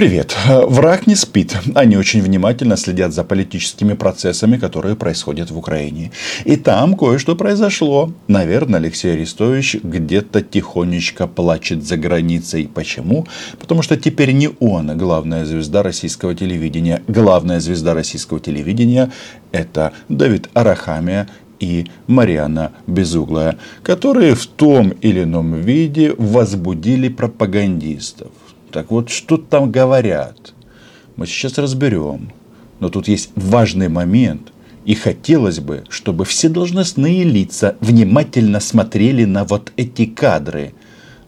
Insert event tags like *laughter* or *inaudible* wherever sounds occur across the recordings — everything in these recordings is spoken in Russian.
Привет. Враг не спит. Они очень внимательно следят за политическими процессами, которые происходят в Украине. И там кое-что произошло. Наверное, Алексей Арестович где-то тихонечко плачет за границей. Почему? Потому что теперь не он главная звезда российского телевидения. Главная звезда российского телевидения – это Давид Арахамия и Мариана Безуглая, которые в том или ином виде возбудили пропагандистов. Так вот, что там говорят, мы сейчас разберем. Но тут есть важный момент. И хотелось бы, чтобы все должностные лица внимательно смотрели на вот эти кадры.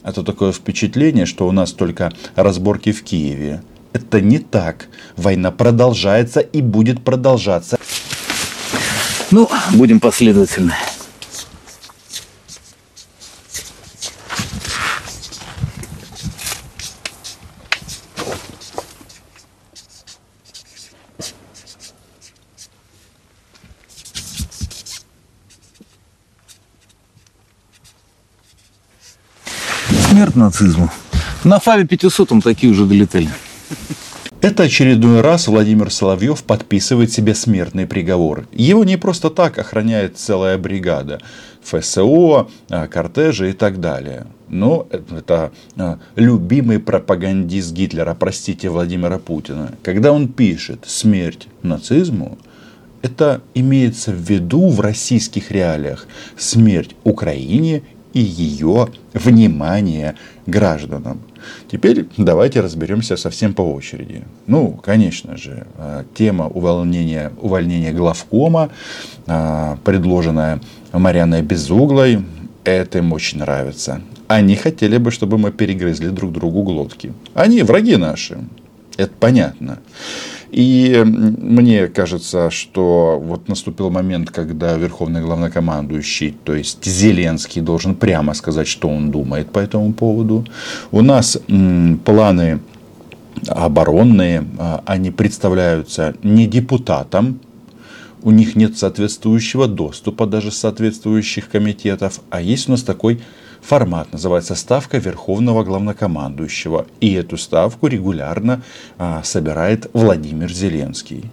А то такое впечатление, что у нас только разборки в Киеве. Это не так. Война продолжается и будет продолжаться. Ну, будем последовательны. Смерть нацизму. На ФАВе 500 такие уже долетели. Это очередной раз Владимир Соловьев подписывает себе смертный приговор. Его не просто так охраняет целая бригада. ФСО, а, кортежи и так далее. Но это а, любимый пропагандист Гитлера, простите, Владимира Путина. Когда он пишет «смерть нацизму», это имеется в виду в российских реалиях смерть Украине и ее внимание гражданам. Теперь давайте разберемся совсем по очереди. Ну, конечно же, э, тема увольнения, увольнения главкома, э, предложенная Марьяной Безуглой, это им очень нравится. Они хотели бы, чтобы мы перегрызли друг другу глотки. Они враги наши. Это понятно. И мне кажется, что вот наступил момент, когда верховный главнокомандующий, то есть Зеленский, должен прямо сказать, что он думает по этому поводу. У нас планы оборонные, а, они представляются не депутатам, у них нет соответствующего доступа даже соответствующих комитетов, а есть у нас такой формат, называется «Ставка Верховного Главнокомандующего». И эту ставку регулярно а, собирает Владимир Зеленский.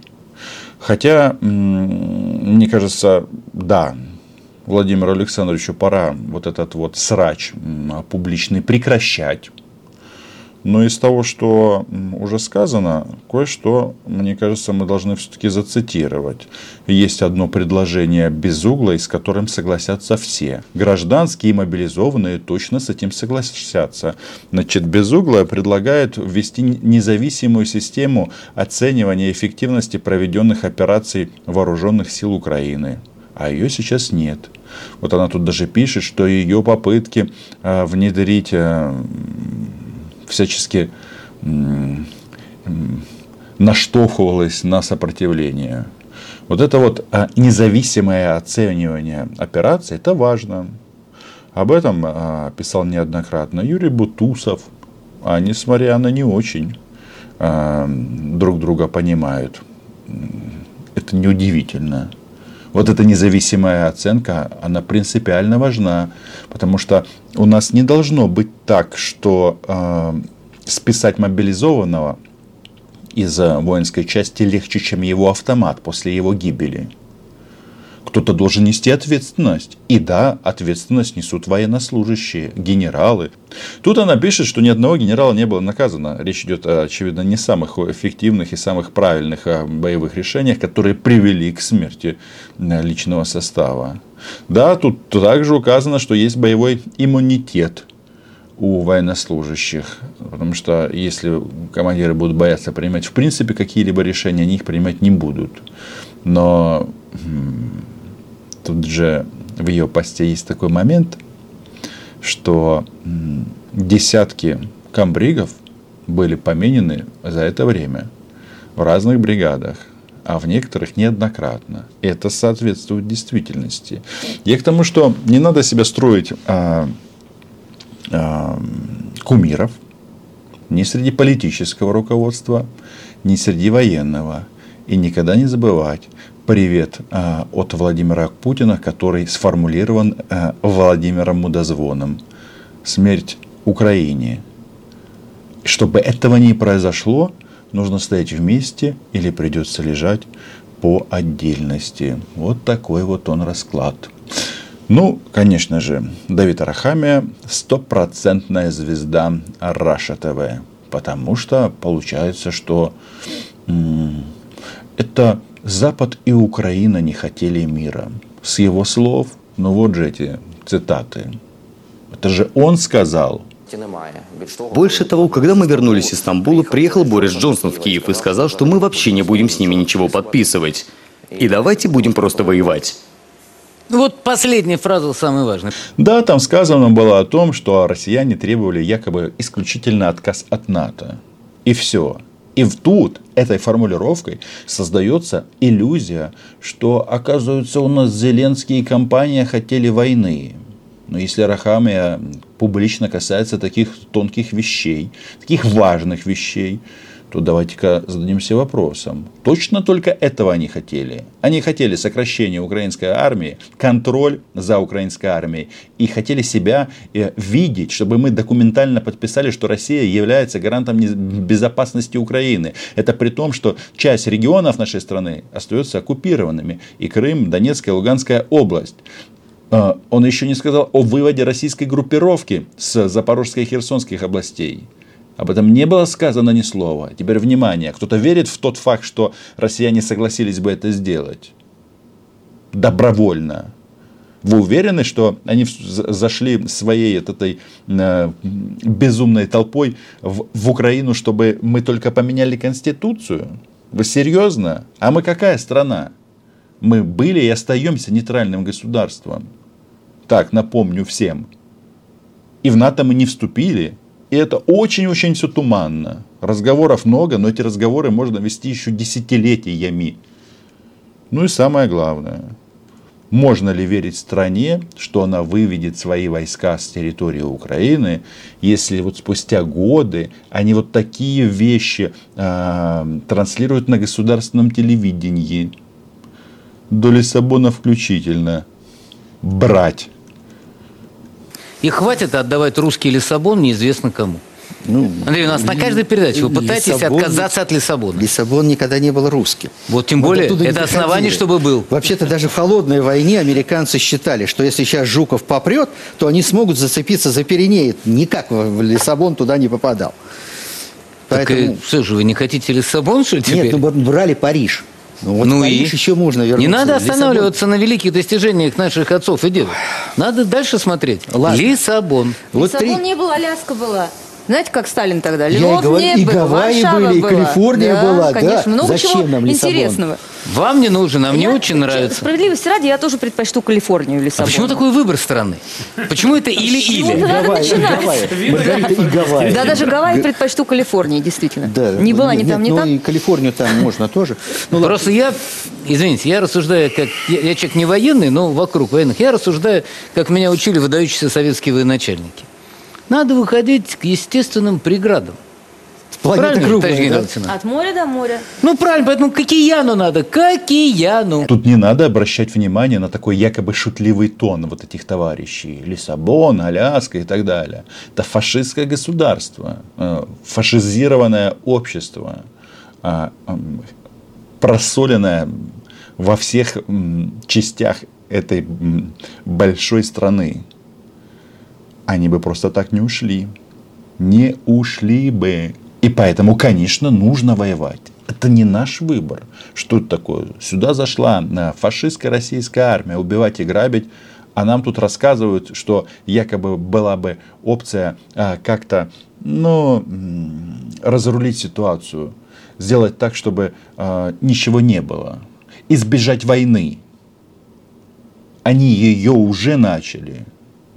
Хотя, мне кажется, да, Владимиру Александровичу пора вот этот вот срач публичный прекращать. Но из того, что уже сказано, кое-что, мне кажется, мы должны все-таки зацитировать. Есть одно предложение без угла, с которым согласятся все. Гражданские и мобилизованные точно с этим согласятся. Значит, без угла предлагает ввести независимую систему оценивания эффективности проведенных операций вооруженных сил Украины. А ее сейчас нет. Вот она тут даже пишет, что ее попытки э, внедрить э, всячески наштовхивалось на сопротивление. Вот это вот а, независимое оценивание операции, это важно. Об этом а, писал неоднократно Юрий Бутусов. Они с Марианой не очень а, друг друга понимают. Это неудивительно. Вот эта независимая оценка, она принципиально важна, потому что у нас не должно быть так, что э, списать мобилизованного из воинской части легче, чем его автомат после его гибели кто-то должен нести ответственность. И да, ответственность несут военнослужащие, генералы. Тут она пишет, что ни одного генерала не было наказано. Речь идет, очевидно, не самых эффективных и самых правильных а, боевых решениях, которые привели к смерти э, личного состава. Да, тут также указано, что есть боевой иммунитет у военнослужащих. Потому что если командиры будут бояться принимать в принципе какие-либо решения, они их принимать не будут. Но тут же в ее посте есть такой момент, что десятки комбригов были поменены за это время в разных бригадах, а в некоторых неоднократно. Это соответствует действительности. Я к тому, что не надо себя строить а, а, кумиров ни среди политического руководства, ни среди военного. И никогда не забывать, привет э, от Владимира Путина, который сформулирован э, Владимиром Мудозвоном. Смерть Украине. Чтобы этого не произошло, нужно стоять вместе или придется лежать по отдельности. Вот такой вот он расклад. Ну, конечно же, Давид Арахамия – стопроцентная звезда Раша ТВ. Потому что получается, что м- это Запад и Украина не хотели мира. С его слов, ну вот же эти цитаты. Это же он сказал. Больше того, когда мы вернулись из Стамбула, приехал Борис Джонсон в Киев и сказал, что мы вообще не будем с ними ничего подписывать. И давайте будем просто воевать. Вот последняя фраза самая важная. Да, там сказано было о том, что россияне требовали якобы исключительно отказ от НАТО. И все. И тут этой формулировкой создается иллюзия, что, оказывается, у нас Зеленский и компания хотели войны. Но если Рахамия публично касается таких тонких вещей, таких важных вещей, то давайте-ка зададимся вопросом. Точно только этого они хотели? Они хотели сокращение украинской армии, контроль за украинской армией. И хотели себя э, видеть, чтобы мы документально подписали, что Россия является гарантом безопасности Украины. Это при том, что часть регионов нашей страны остается оккупированными. И Крым, Донецкая, Луганская область. Э, он еще не сказал о выводе российской группировки с Запорожской и Херсонских областей. Об этом не было сказано ни слова. Теперь внимание, кто-то верит в тот факт, что россияне согласились бы это сделать добровольно. Вы уверены, что они зашли своей этой э, безумной толпой в, в Украину, чтобы мы только поменяли конституцию? Вы серьезно? А мы какая страна? Мы были и остаемся нейтральным государством. Так, напомню всем. И в НАТО мы не вступили, и это очень-очень все туманно. Разговоров много, но эти разговоры можно вести еще десятилетиями. Ну и самое главное. Можно ли верить стране, что она выведет свои войска с территории Украины, если вот спустя годы они вот такие вещи э, транслируют на государственном телевидении, до Лиссабона включительно, брать и хватит отдавать русский Лиссабон неизвестно кому. Ну, Андрей, у нас на каждой передаче вы пытаетесь Лиссабон, отказаться от Лиссабона. Лиссабон никогда не был русским. Вот тем более, это основание, чтобы был. Вообще-то даже в холодной войне американцы считали, что если сейчас Жуков попрет, то они смогут зацепиться за Пиренеи. Никак в Лиссабон туда не попадал. Так Поэтому... и, что же, вы не хотите Лиссабон, что теперь? Нет, ну брали Париж. Ну, вот ну и еще можно вернуться. Не надо останавливаться Лиссабон. на великих достижениях наших отцов и дедов. Надо дальше смотреть. Ладно. Лиссабон. Вот Лиссабон три... не был, Аляска была. Знаете, как Сталин тогда? Львов говорю, не и был, Гавайи Варшава были, и Калифорния да, была. Конечно, да? много Зачем чего нам Лиссабон? интересного. Вам не нужен, а мне я, очень нравится. Справедливости ради, я тоже предпочту Калифорнию Лиссабон. А почему такой выбор страны? Почему это или-или? Маргарита и Гавайи. Да, даже Гавайи предпочту Калифорнии, действительно. Да. Не была ни там, ни там. Ну и Калифорнию там можно тоже. Ну, Просто я, извините, я рассуждаю как... Я человек не военный, но вокруг военных. Я рассуждаю, как меня учили выдающиеся советские военачальники. Надо выходить к естественным преградам. Планета круглая, да? От моря до моря. Ну, правильно, поэтому к океану надо, к океану. Тут не надо обращать внимание на такой якобы шутливый тон вот этих товарищей. Лиссабон, Аляска и так далее. Это фашистское государство, э, фашизированное общество, э, просоленное во всех частях этой большой страны они бы просто так не ушли. Не ушли бы. И поэтому, конечно, нужно воевать. Это не наш выбор. Что это такое? Сюда зашла э, фашистская российская армия убивать и грабить, а нам тут рассказывают, что якобы была бы опция а, как-то ну, разрулить ситуацию, сделать так, чтобы а, ничего не было, избежать войны. Они ее уже начали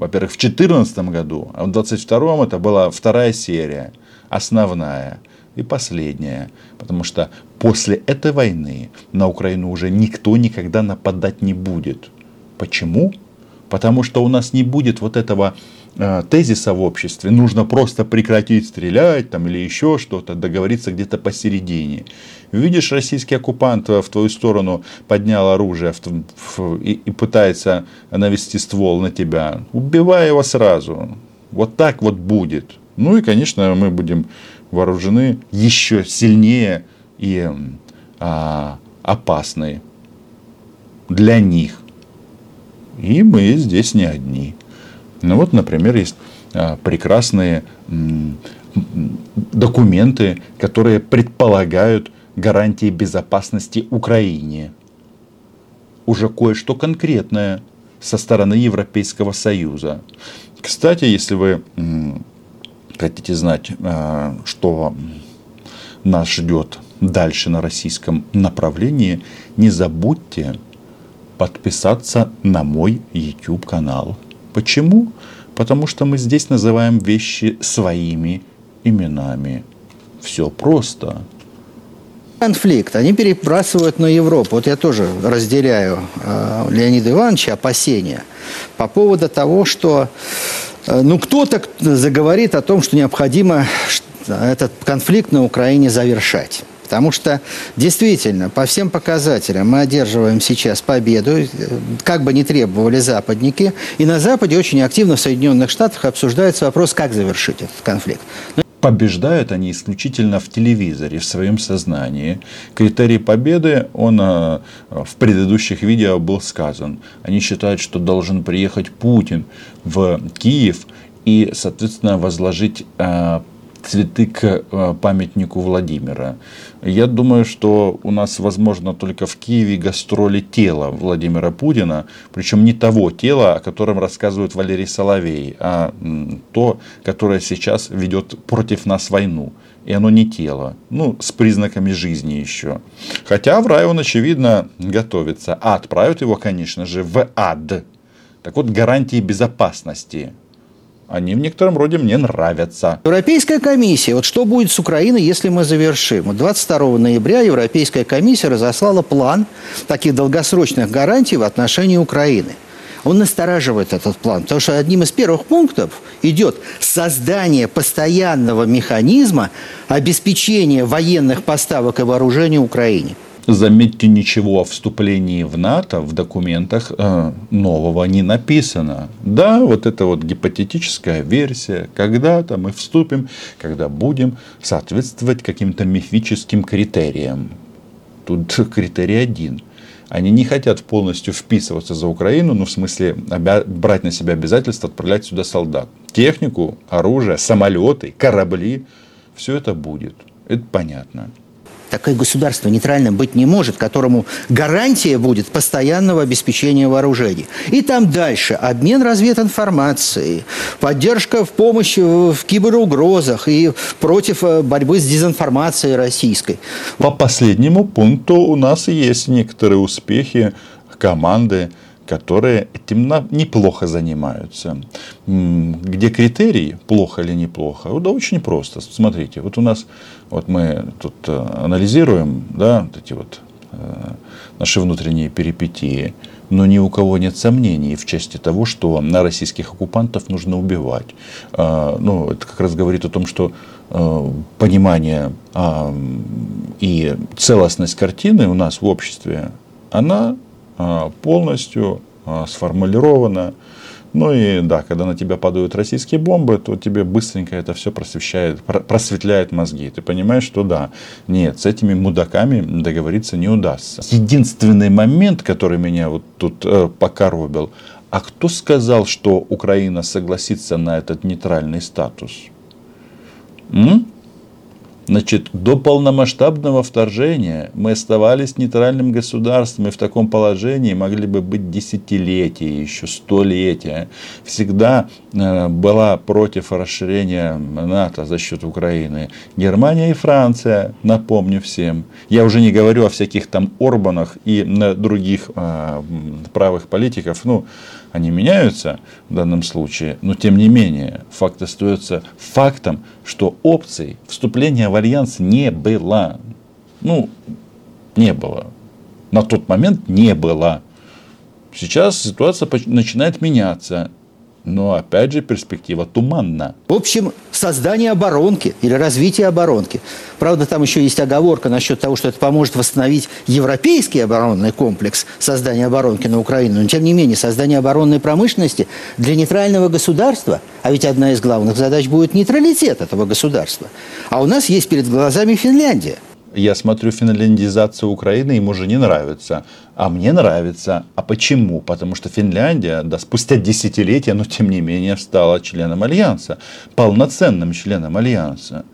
во-первых, в 2014 году, а в 2022 это была вторая серия, основная и последняя. Потому что после этой войны на Украину уже никто никогда нападать не будет. Почему? Потому что у нас не будет вот этого тезиса в обществе. Нужно просто прекратить стрелять там, или еще что-то, договориться где-то посередине. Видишь, российский оккупант в твою сторону поднял оружие и, пытается навести ствол на тебя. Убивай его сразу. Вот так вот будет. Ну и, конечно, мы будем вооружены еще сильнее и а, опасные для них. И мы здесь не одни. Ну вот, например, есть а, прекрасные документы, которые предполагают гарантии безопасности Украине. Уже кое-что конкретное со стороны Европейского Союза. Кстати, если вы хотите знать, а, что нас ждет дальше на российском направлении, не забудьте подписаться на мой YouTube канал. Почему? Потому что мы здесь называем вещи своими именами. Все просто. Конфликт они перебрасывают на Европу. Вот я тоже разделяю э, Леонида Ивановича опасения по поводу того, что э, ну кто-то заговорит о том, что необходимо этот конфликт на Украине завершать. Потому что действительно, по всем показателям мы одерживаем сейчас победу, как бы ни требовали западники. И на Западе очень активно в Соединенных Штатах обсуждается вопрос, как завершить этот конфликт. Побеждают они исключительно в телевизоре, в своем сознании. Критерий победы, он э, в предыдущих видео был сказан. Они считают, что должен приехать Путин в Киев и, соответственно, возложить э, цветы к э, памятнику Владимира. Я думаю, что у нас, возможно, только в Киеве гастроли тела Владимира Путина, причем не того тела, о котором рассказывает Валерий Соловей, а то, которое сейчас ведет против нас войну. И оно не тело, ну, с признаками жизни еще. Хотя в рай он, очевидно, готовится. А отправят его, конечно же, в ад. Так вот, гарантии безопасности они в некотором роде мне нравятся. Европейская комиссия. Вот что будет с Украиной, если мы завершим? 22 ноября Европейская комиссия разослала план таких долгосрочных гарантий в отношении Украины. Он настораживает этот план, потому что одним из первых пунктов идет создание постоянного механизма обеспечения военных поставок и вооружения Украине. Заметьте, ничего о вступлении в НАТО в документах э, нового не написано. Да, вот это вот гипотетическая версия. Когда-то мы вступим, когда будем соответствовать каким-то мифическим критериям. Тут критерий один. Они не хотят полностью вписываться за Украину, ну, в смысле, обя- брать на себя обязательство отправлять сюда солдат. Технику, оружие, самолеты, корабли. Все это будет. Это понятно. Такое государство нейтральным быть не может, которому гарантия будет постоянного обеспечения вооружений. И там дальше обмен развединформацией, поддержка в помощи в киберугрозах и против э, борьбы с дезинформацией российской. По последнему пункту у нас есть некоторые успехи команды которые этим неплохо занимаются. Где критерий, плохо или неплохо? Да очень просто. Смотрите, вот у нас, вот мы тут э, анализируем, да, вот эти вот э, наши внутренние перипетии, но ни у кого нет сомнений в части того, что на российских оккупантов нужно убивать. А, ну, это как раз говорит о том, что э, понимание а, и целостность картины у нас в обществе, она полностью а, сформулировано. Ну и да, когда на тебя падают российские бомбы, то тебе быстренько это все просвещает, просветляет мозги. Ты понимаешь, что да, нет, с этими мудаками договориться не удастся. Единственный момент, который меня вот тут э, покоробил, а кто сказал, что Украина согласится на этот нейтральный статус? М? Значит, до полномасштабного вторжения мы оставались нейтральным государством и в таком положении могли бы быть десятилетия, еще столетия. Всегда э, была против расширения НАТО за счет Украины. Германия и Франция, напомню всем. Я уже не говорю о всяких там Орбанах и других э, правых политиков. Ну, они меняются в данном случае, но тем не менее факт остается фактом, что опций вступления в альянс не было. Ну, не было. На тот момент не было. Сейчас ситуация начинает меняться. Но опять же перспектива туманна. В общем, создание оборонки или развитие оборонки. Правда, там еще есть оговорка насчет того, что это поможет восстановить европейский оборонный комплекс создания оборонки на Украине. Но тем не менее, создание оборонной промышленности для нейтрального государства, а ведь одна из главных задач будет нейтралитет этого государства. А у нас есть перед глазами Финляндия – я смотрю финляндизацию Украины, ему же не нравится. А мне нравится. А почему? Потому что Финляндия, да, спустя десятилетия, но тем не менее, стала членом Альянса. Полноценным членом Альянса.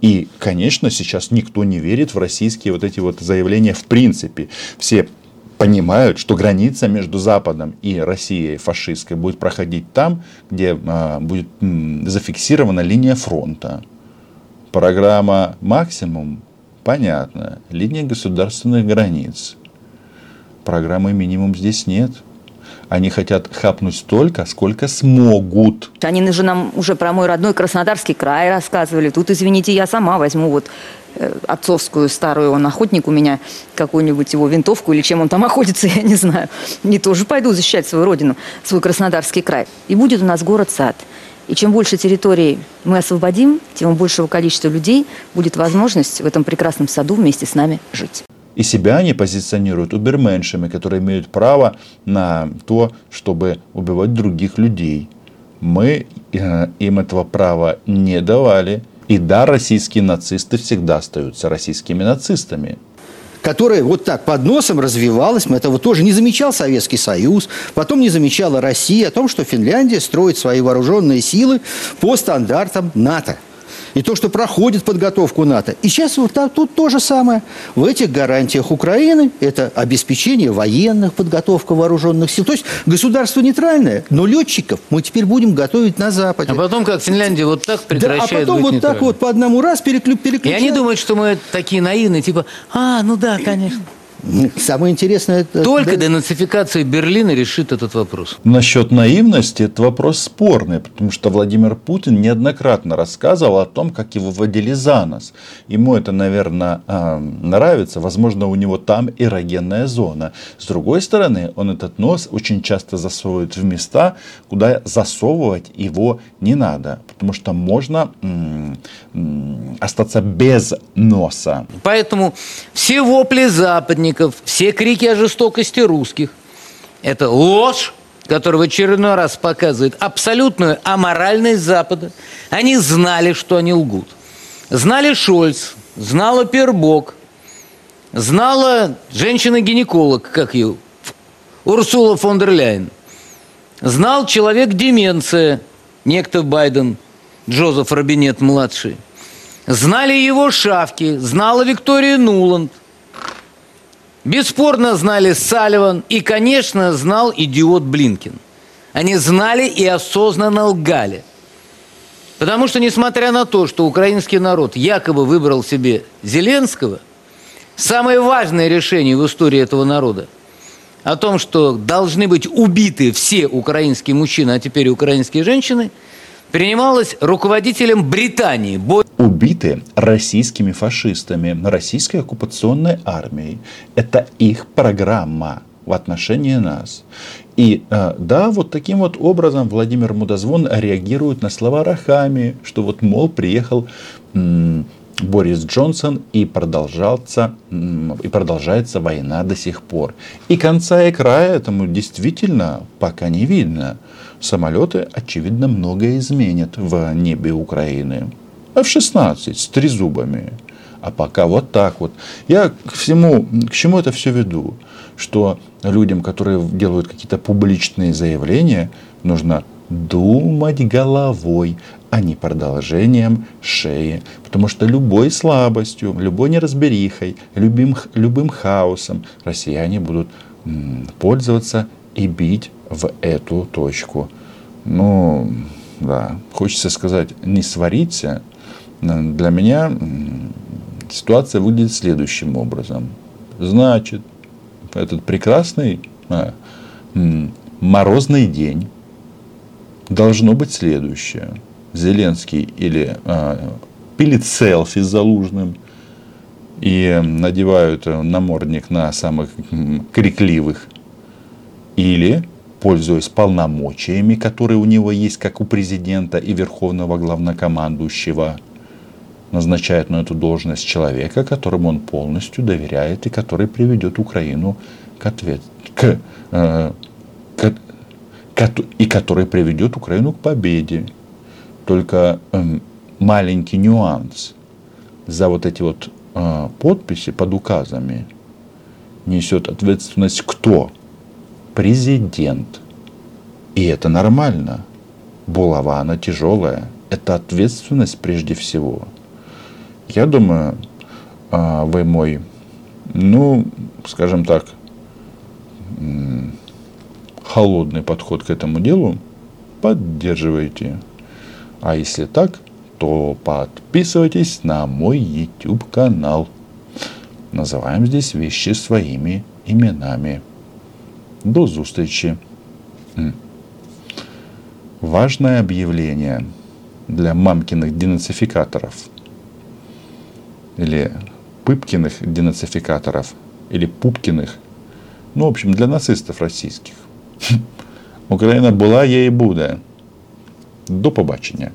И, конечно, сейчас никто не верит в российские вот эти вот заявления в принципе. Все понимают, что граница между Западом и Россией фашистской будет проходить там, где а, будет м, зафиксирована линия фронта. Программа «Максимум» Понятно. Линия государственных границ. Программы минимум здесь нет. Они хотят хапнуть столько, сколько смогут. Они же нам уже про мой родной Краснодарский край рассказывали. Тут, извините, я сама возьму вот э, отцовскую старую, он охотник у меня, какую-нибудь его винтовку или чем он там *laughs* охотится, я не знаю. Не тоже пойду защищать свою родину, свой Краснодарский край. И будет у нас город-сад – и чем больше территорий мы освободим, тем у большего количества людей будет возможность в этом прекрасном саду вместе с нами жить. И себя они позиционируют уберменшами, которые имеют право на то, чтобы убивать других людей. Мы э, им этого права не давали. И да, российские нацисты всегда остаются российскими нацистами которая вот так под носом развивалась. Мы этого тоже не замечал Советский Союз, потом не замечала Россия о том, что Финляндия строит свои вооруженные силы по стандартам НАТО и то, что проходит подготовку НАТО. И сейчас вот так, тут то же самое. В этих гарантиях Украины это обеспечение военных, подготовка вооруженных сил. То есть государство нейтральное, но летчиков мы теперь будем готовить на Западе. А потом, как Финляндия вот так прекращает да, А потом вот так вот по одному раз переклю, переключают. И они думают, что мы такие наивные, типа, а, ну да, конечно. Самое интересное... Это, Только да... денацификация Берлина решит этот вопрос. Насчет наивности, это вопрос спорный, потому что Владимир Путин неоднократно рассказывал о том, как его вводили за нос. Ему это, наверное, а, нравится. Возможно, у него там эрогенная зона. С другой стороны, он этот нос очень часто засовывает в места, куда засовывать его не надо. Потому что можно м- м- остаться без носа. Поэтому все вопли западников союзников, все крики о жестокости русских – это ложь, которая в очередной раз показывает абсолютную аморальность Запада. Они знали, что они лгут. Знали Шольц, знала Пербок, знала женщина-гинеколог, как ее, Урсула фон дер Ляйен. Знал человек деменция, некто Байден, Джозеф Робинет-младший. Знали его шавки, знала Виктория Нуланд – Бесспорно знали Салливан и, конечно, знал идиот Блинкин. Они знали и осознанно лгали. Потому что, несмотря на то, что украинский народ якобы выбрал себе Зеленского, самое важное решение в истории этого народа о том, что должны быть убиты все украинские мужчины, а теперь и украинские женщины, принималось руководителем Британии убиты российскими фашистами, российской оккупационной армией. Это их программа в отношении нас. И э, да, вот таким вот образом Владимир Мудозвон реагирует на слова Рахами, что вот, мол, приехал Борис Джонсон и, продолжался, и продолжается война до сих пор. И конца и края этому действительно пока не видно. Самолеты, очевидно, многое изменят в небе Украины. F-16 с трезубами. А пока вот так вот. Я к всему, к чему это все веду? Что людям, которые делают какие-то публичные заявления, нужно думать головой, а не продолжением шеи. Потому что любой слабостью, любой неразберихой, любым, любым хаосом россияне будут пользоваться и бить в эту точку. Ну, да, хочется сказать, не свариться, для меня ситуация выглядит следующим образом. Значит, этот прекрасный а, морозный день должно быть следующее. Зеленский или а, пилит селфи с Залужным и надевают намордник на самых крикливых. Или пользуясь полномочиями, которые у него есть, как у президента и верховного главнокомандующего, назначает на эту должность человека, которому он полностью доверяет и который приведет Украину к ответ, к, э, к, к, и который приведет Украину к победе. Только э, маленький нюанс. За вот эти вот э, подписи под указами несет ответственность кто? Президент. И это нормально. Булава, она тяжелая. Это ответственность прежде всего. Я думаю, а, вы мой, ну, скажем так, холодный подход к этому делу поддерживаете. А если так, то подписывайтесь на мой YouTube канал. Называем здесь вещи своими именами. До зустрічі. Важное объявление для мамкиных денацификаторов или Пыпкиных денацификаторов или Пупкиных. Ну, в общем, для нацистов российских. *laughs* Украина была, є і буде. До побачення.